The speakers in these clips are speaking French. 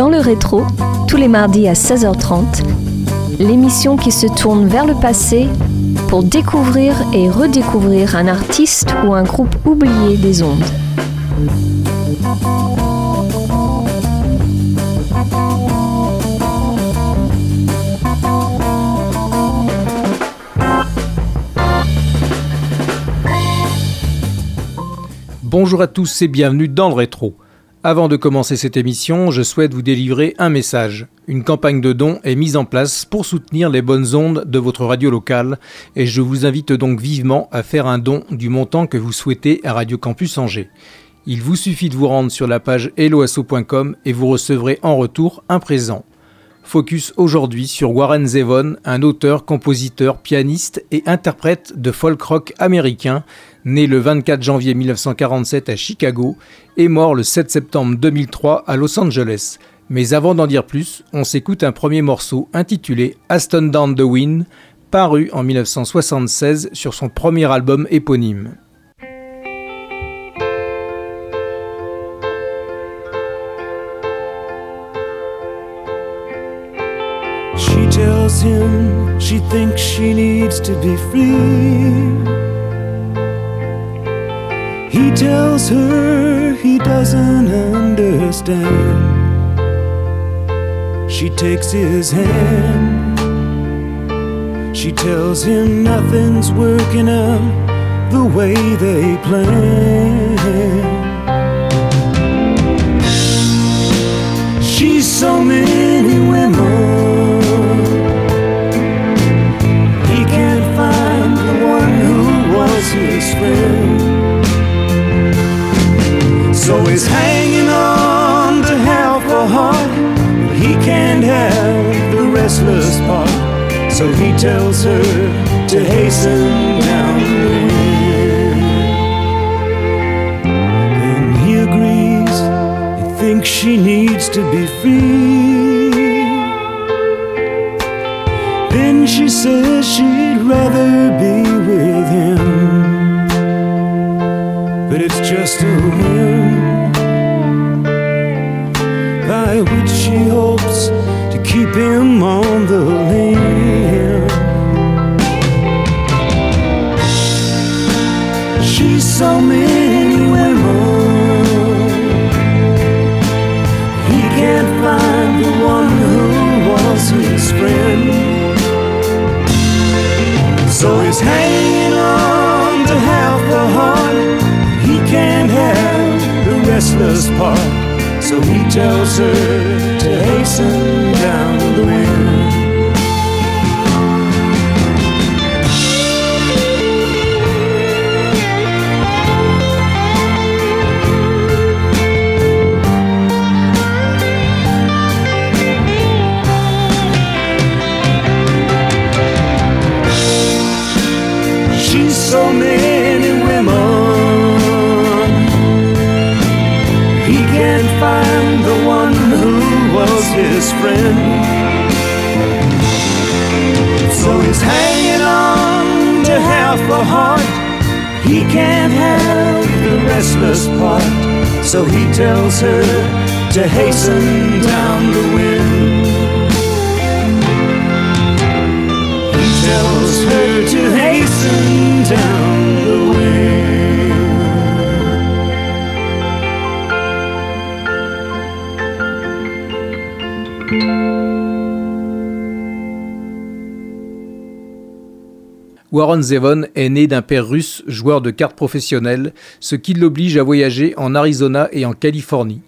Dans le rétro, tous les mardis à 16h30, l'émission qui se tourne vers le passé pour découvrir et redécouvrir un artiste ou un groupe oublié des ondes. Bonjour à tous et bienvenue dans le rétro. Avant de commencer cette émission, je souhaite vous délivrer un message. Une campagne de dons est mise en place pour soutenir les bonnes ondes de votre radio locale et je vous invite donc vivement à faire un don du montant que vous souhaitez à Radio Campus Angers. Il vous suffit de vous rendre sur la page helloasso.com et vous recevrez en retour un présent. Focus aujourd'hui sur Warren Zevon, un auteur, compositeur, pianiste et interprète de folk rock américain, né le 24 janvier 1947 à Chicago et mort le 7 septembre 2003 à Los Angeles. Mais avant d'en dire plus, on s'écoute un premier morceau intitulé Aston Down the Wind, paru en 1976 sur son premier album éponyme. He tells her he doesn't understand. She takes his hand. She tells him nothing's working out the way they planned. She's so many have the restless part. So he tells her to hasten down the wind. He agrees, he thinks she needs to be free. Then she says she'd rather be with him. But it's just a friend. So he's hanging on to half the heart. He can't have the restless part. So he tells her to hasten down the wind. Warren Zevon est né d'un père russe joueur de cartes professionnel, ce qui l'oblige à voyager en Arizona et en Californie.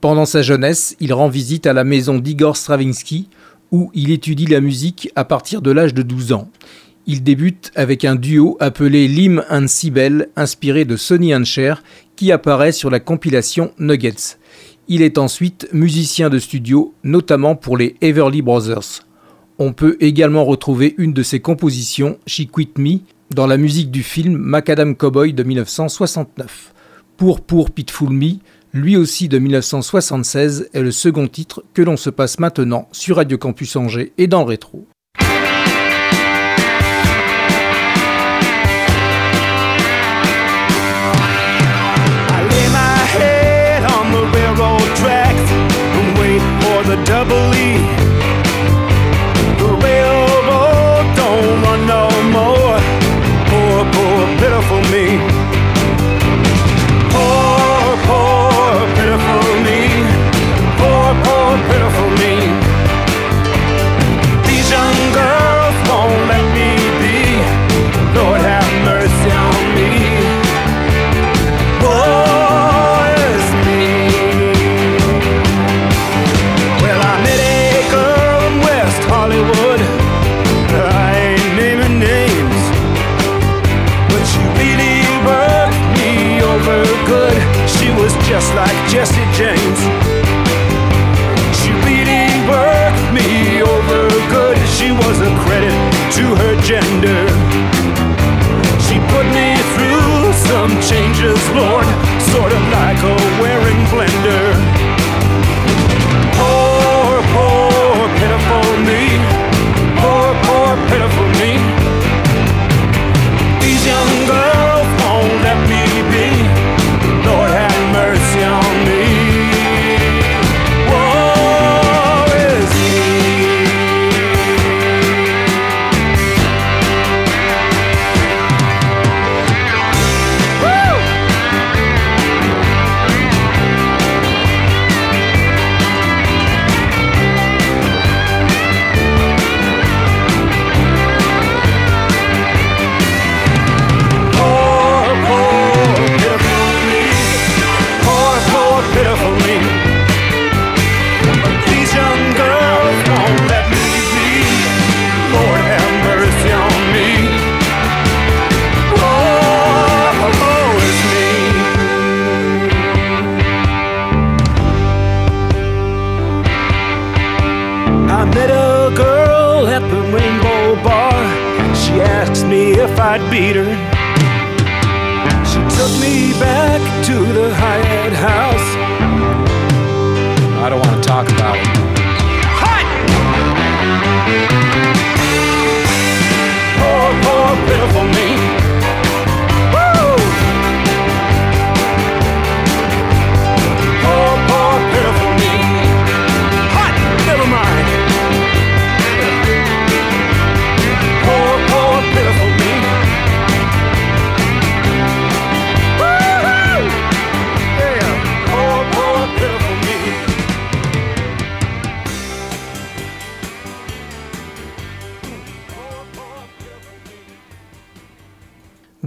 Pendant sa jeunesse, il rend visite à la maison d'Igor Stravinsky, où il étudie la musique à partir de l'âge de 12 ans. Il débute avec un duo appelé Lim and Sibel, inspiré de Sonny and Cher, qui apparaît sur la compilation Nuggets. Il est ensuite musicien de studio, notamment pour les Everly Brothers. On peut également retrouver une de ses compositions, She Quit Me, dans la musique du film Macadam Cowboy de 1969. Pour Pour Pitful Me, lui aussi de 1976, est le second titre que l'on se passe maintenant sur Radio Campus Angers et dans rétro. Took me back to the Hyatt House. I don't want to talk about it.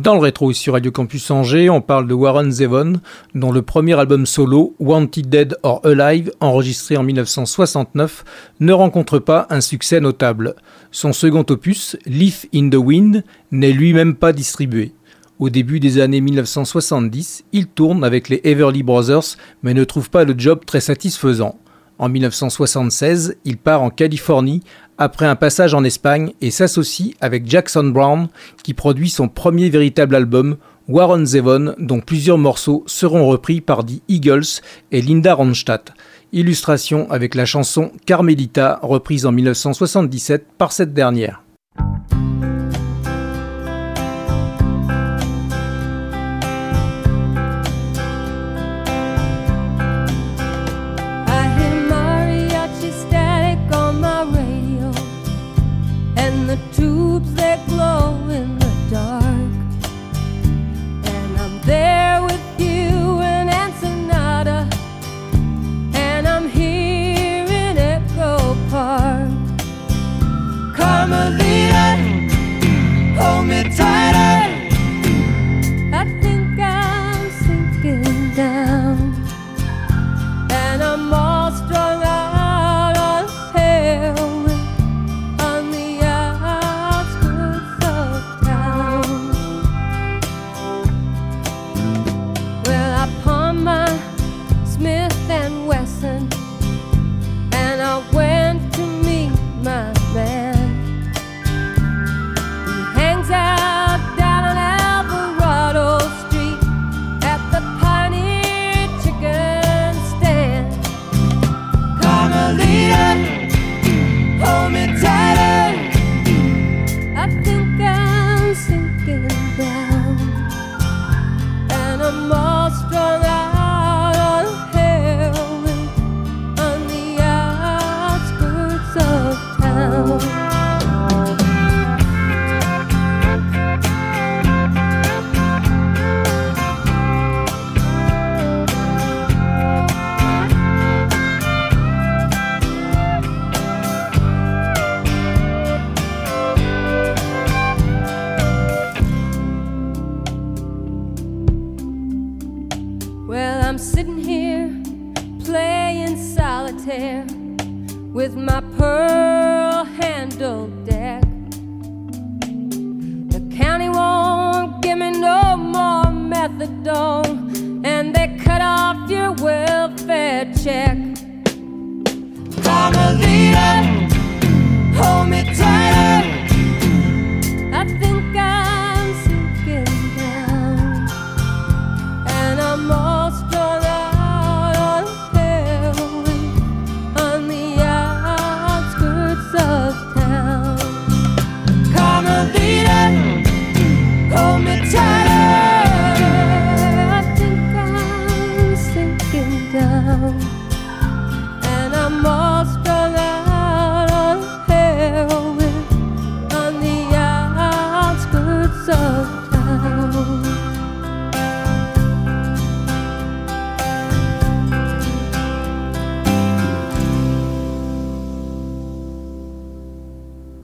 Dans le rétro sur Radio Campus Angers, on parle de Warren Zevon, dont le premier album solo, Wanted Dead or Alive, enregistré en 1969, ne rencontre pas un succès notable. Son second opus, Leaf in the Wind, n'est lui-même pas distribué. Au début des années 1970, il tourne avec les Everly Brothers, mais ne trouve pas le job très satisfaisant. En 1976, il part en Californie après un passage en Espagne et s'associe avec Jackson Brown qui produit son premier véritable album, Warren Zevon, dont plusieurs morceaux seront repris par The Eagles et Linda Ronstadt. Illustration avec la chanson Carmelita, reprise en 1977 par cette dernière.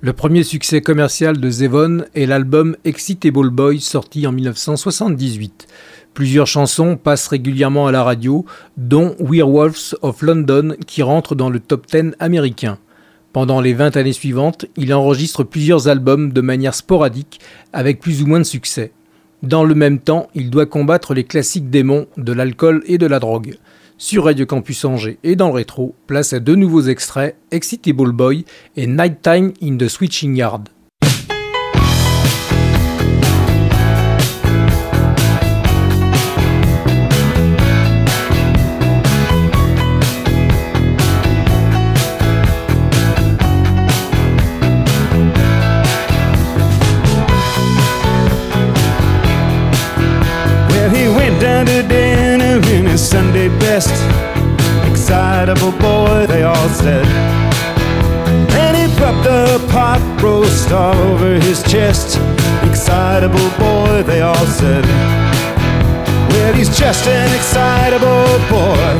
Le premier succès commercial de Zevon est l'album Excitable Boy sorti en 1978. Plusieurs chansons passent régulièrement à la radio, dont Werewolves of London qui rentre dans le top 10 américain. Pendant les 20 années suivantes, il enregistre plusieurs albums de manière sporadique avec plus ou moins de succès. Dans le même temps, il doit combattre les classiques démons de l'alcool et de la drogue. Sur Radio Campus Angers et dans le rétro, place à deux nouveaux extraits, Excitable Boy et Nighttime in the Switching Yard. Sunday best. Excitable boy, they all said. And he propped the pot roast all over his chest. Excitable boy, they all said. Well, he's just an excitable boy.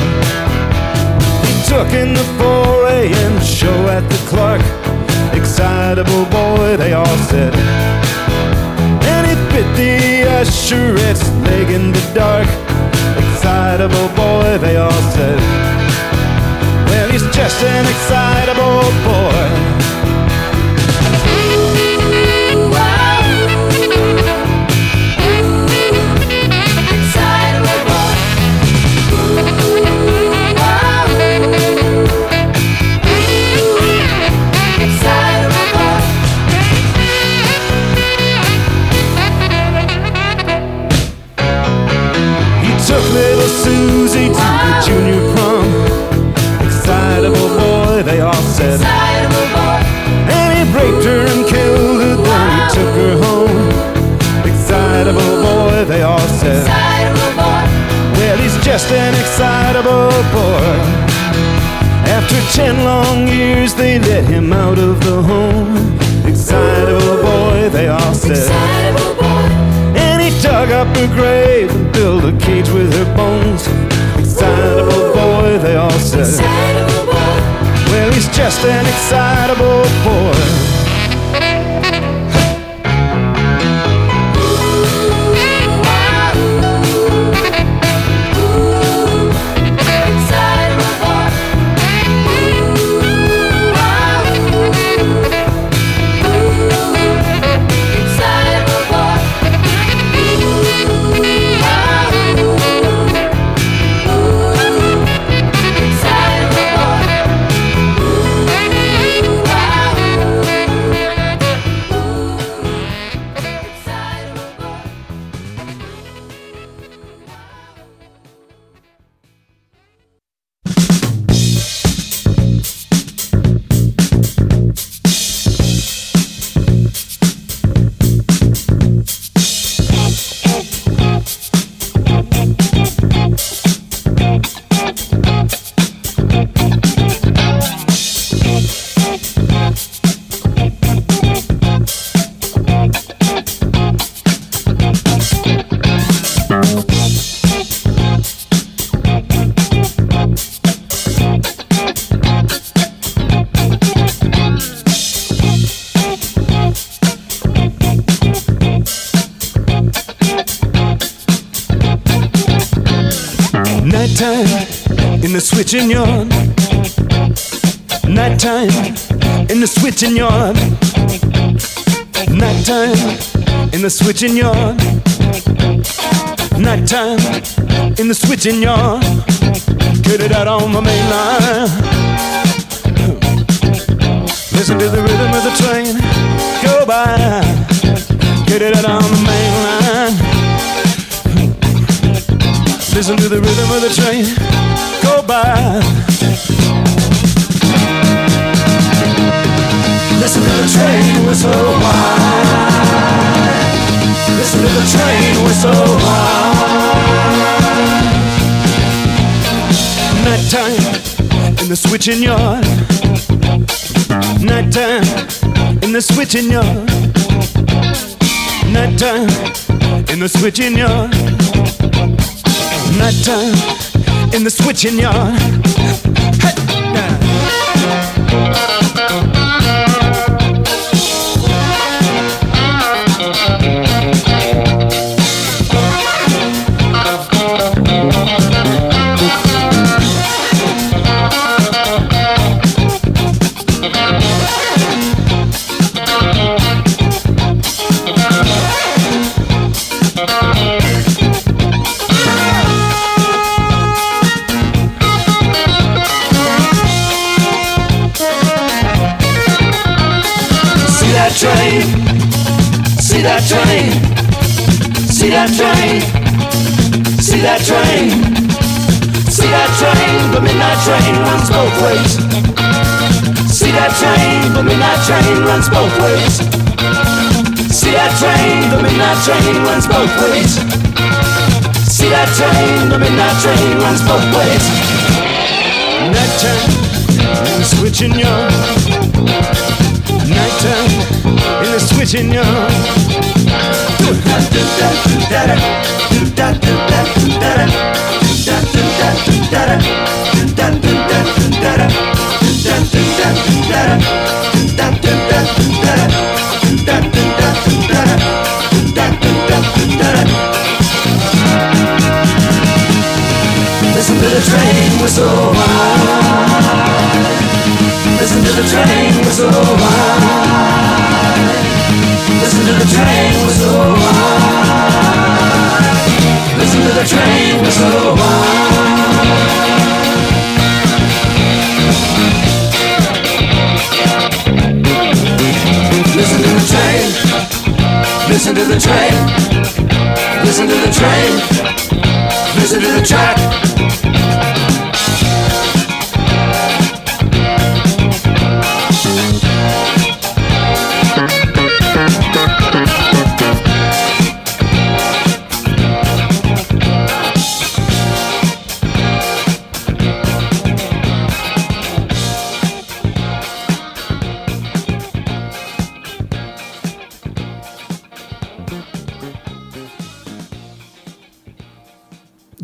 He took in the 4 a.m. show at the Clark. Excitable boy, they all said. And he bit the usherette's leg in the dark excitable boy, they all said. Well, he's just an excitable boy. Let him out of the home. Excitable boy, they all said. And he dug up her grave and built a cage with her bones. Excitable boy, they all said. Well, he's just an excitable boy. Switching yard. Nighttime in the switching yard. Nighttime in the switching yard. Nighttime in the switching yard. Get it out on the main line. Listen to the rhythm of the train go by. Get it out on the main Listen to the rhythm of the train go by. Listen to the train whistle whine. Listen to the train whistle whine. Nighttime in the switching yard. Nighttime in the switching yard. Nighttime in the switching yard. Nighttime in the switching yard. Hey, See runs both ways. See that train? The midnight train runs both ways. See that train? The midnight train runs both ways. See that train? The midnight train runs both ways. Nighttime, and switching young. Nighttime, in the switching young. Listen to the train whistle Listen to the train whistle Listen to the train whistle the train Listen to the train Listen to the train. Listen to the train Listen to the track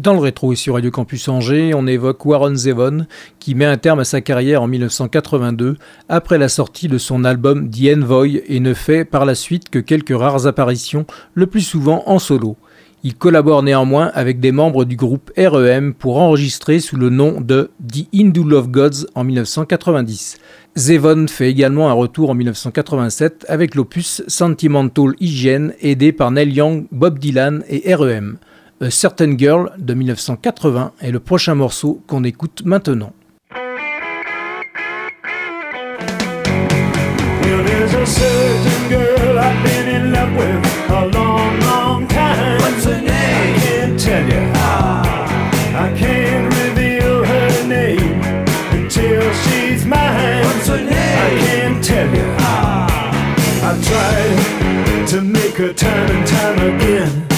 Dans le rétro et sur Radio Campus Angers, on évoque Warren Zevon qui met un terme à sa carrière en 1982 après la sortie de son album The Envoy et ne fait par la suite que quelques rares apparitions, le plus souvent en solo. Il collabore néanmoins avec des membres du groupe REM pour enregistrer sous le nom de The Hindu Love Gods en 1990. Zevon fait également un retour en 1987 avec l'opus Sentimental Hygiene aidé par Neil Young, Bob Dylan et REM. A Certain Girl de 1980 est le prochain morceau qu'on écoute maintenant. Well, there's a certain girl I've been in love with a long, long time. What's her name? I can't tell you. I can't reveal her name until she's mine. What's her name? I can't tell you. I've tried to make her time and time again.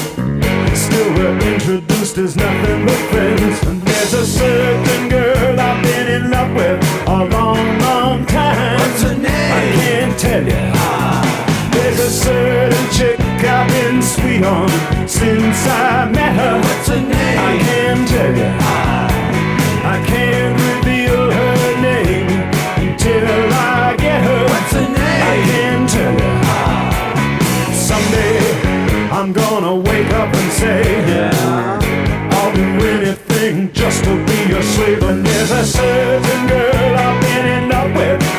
We're introduced as nothing but friends. And there's a certain girl I've been in love with a long, long time. What's her name? I can't tell you. Ah. There's a certain chick I've been sweet on since I met her. What's her name? I can't tell you. Ah. I can't reveal her name until I get her. What's her name? I can't tell you. Ah. Someday I'm gonna wake up and say, yeah. I'll do anything just to be your slave. And there's a certain girl I've been in love with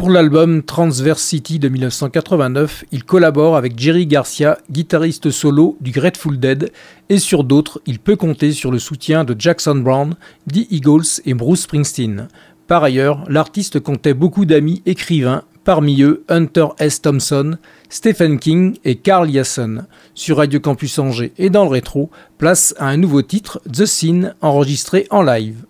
Pour l'album Transverse City de 1989, il collabore avec Jerry Garcia, guitariste solo du Grateful Dead, et sur d'autres, il peut compter sur le soutien de Jackson Brown, The Eagles et Bruce Springsteen. Par ailleurs, l'artiste comptait beaucoup d'amis écrivains, parmi eux Hunter S. Thompson, Stephen King et Carl Yasson. Sur Radio Campus Angers et dans le rétro, place à un nouveau titre, The Scene, enregistré en live.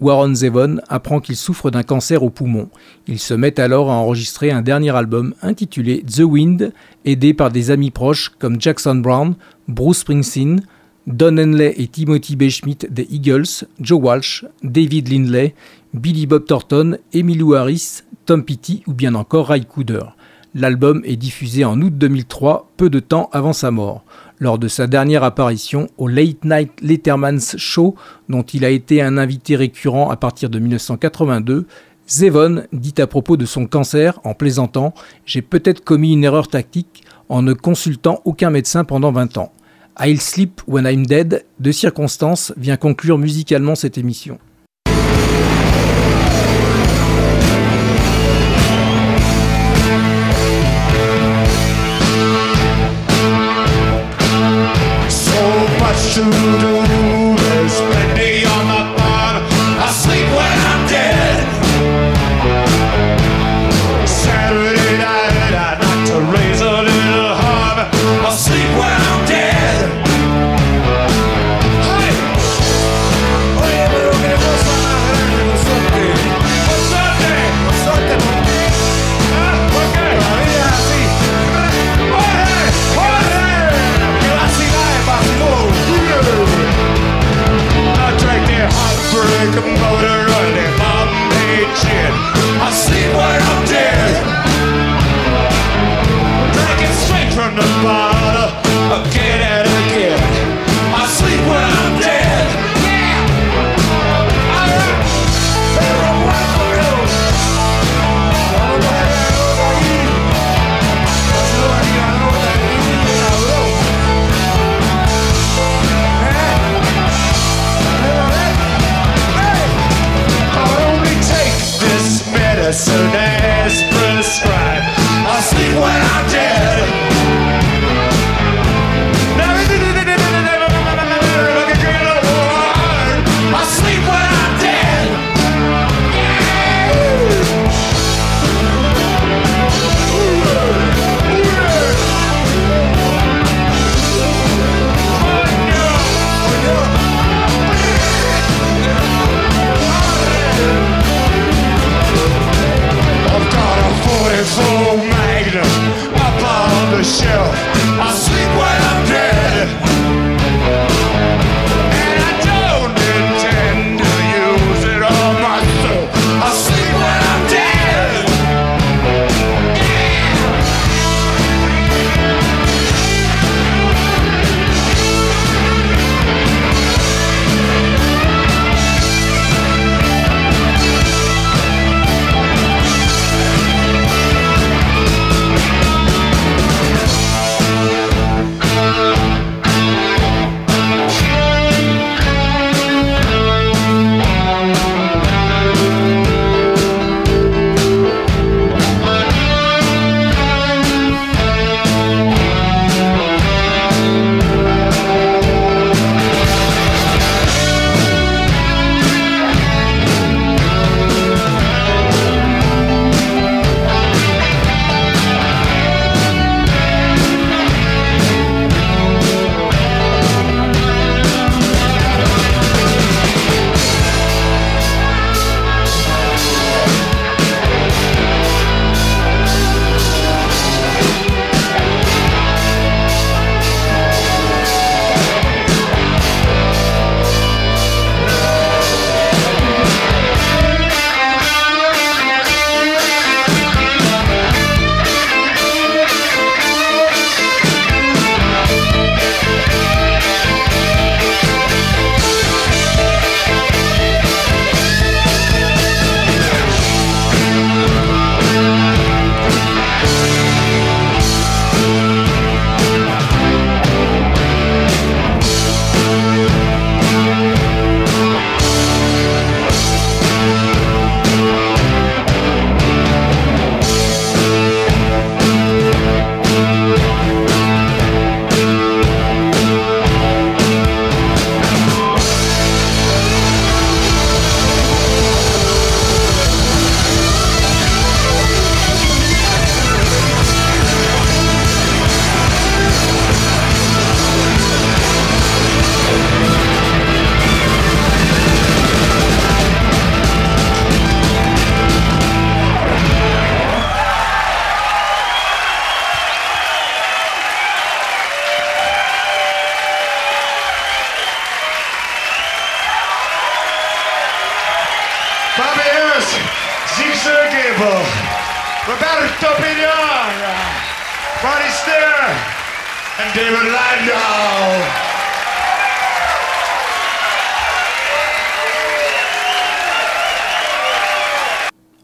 Warren Zevon apprend qu'il souffre d'un cancer au poumon. Il se met alors à enregistrer un dernier album intitulé The Wind, aidé par des amis proches comme Jackson Brown, Bruce Springsteen, Don Henley et Timothy B. Schmidt des Eagles, Joe Walsh, David Lindley, Billy Bob Thornton, Emilio Harris, Tom Petty ou bien encore Ray Cooder. L'album est diffusé en août 2003, peu de temps avant sa mort lors de sa dernière apparition au Late Night Letterman's Show, dont il a été un invité récurrent à partir de 1982, Zevon dit à propos de son cancer, en plaisantant J'ai peut-être commis une erreur tactique en ne consultant aucun médecin pendant 20 ans. I'll Sleep When I'm Dead, de circonstance, vient conclure musicalement cette émission.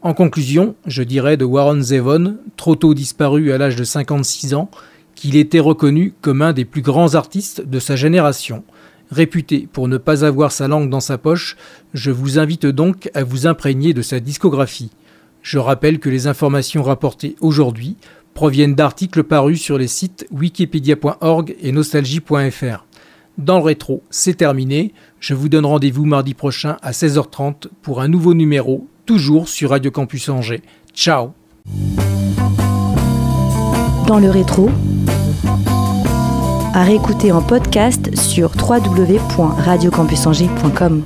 En conclusion, je dirais de Warren Zevon, trop tôt disparu à l'âge de 56 ans, qu'il était reconnu comme un des plus grands artistes de sa génération. Réputé pour ne pas avoir sa langue dans sa poche, je vous invite donc à vous imprégner de sa discographie. Je rappelle que les informations rapportées aujourd'hui proviennent d'articles parus sur les sites wikipedia.org et nostalgie.fr. Dans le rétro, c'est terminé. Je vous donne rendez-vous mardi prochain à 16h30 pour un nouveau numéro, toujours sur Radio Campus Angers. Ciao Dans le rétro, à réécouter en podcast sur www.radiocampusangers.com.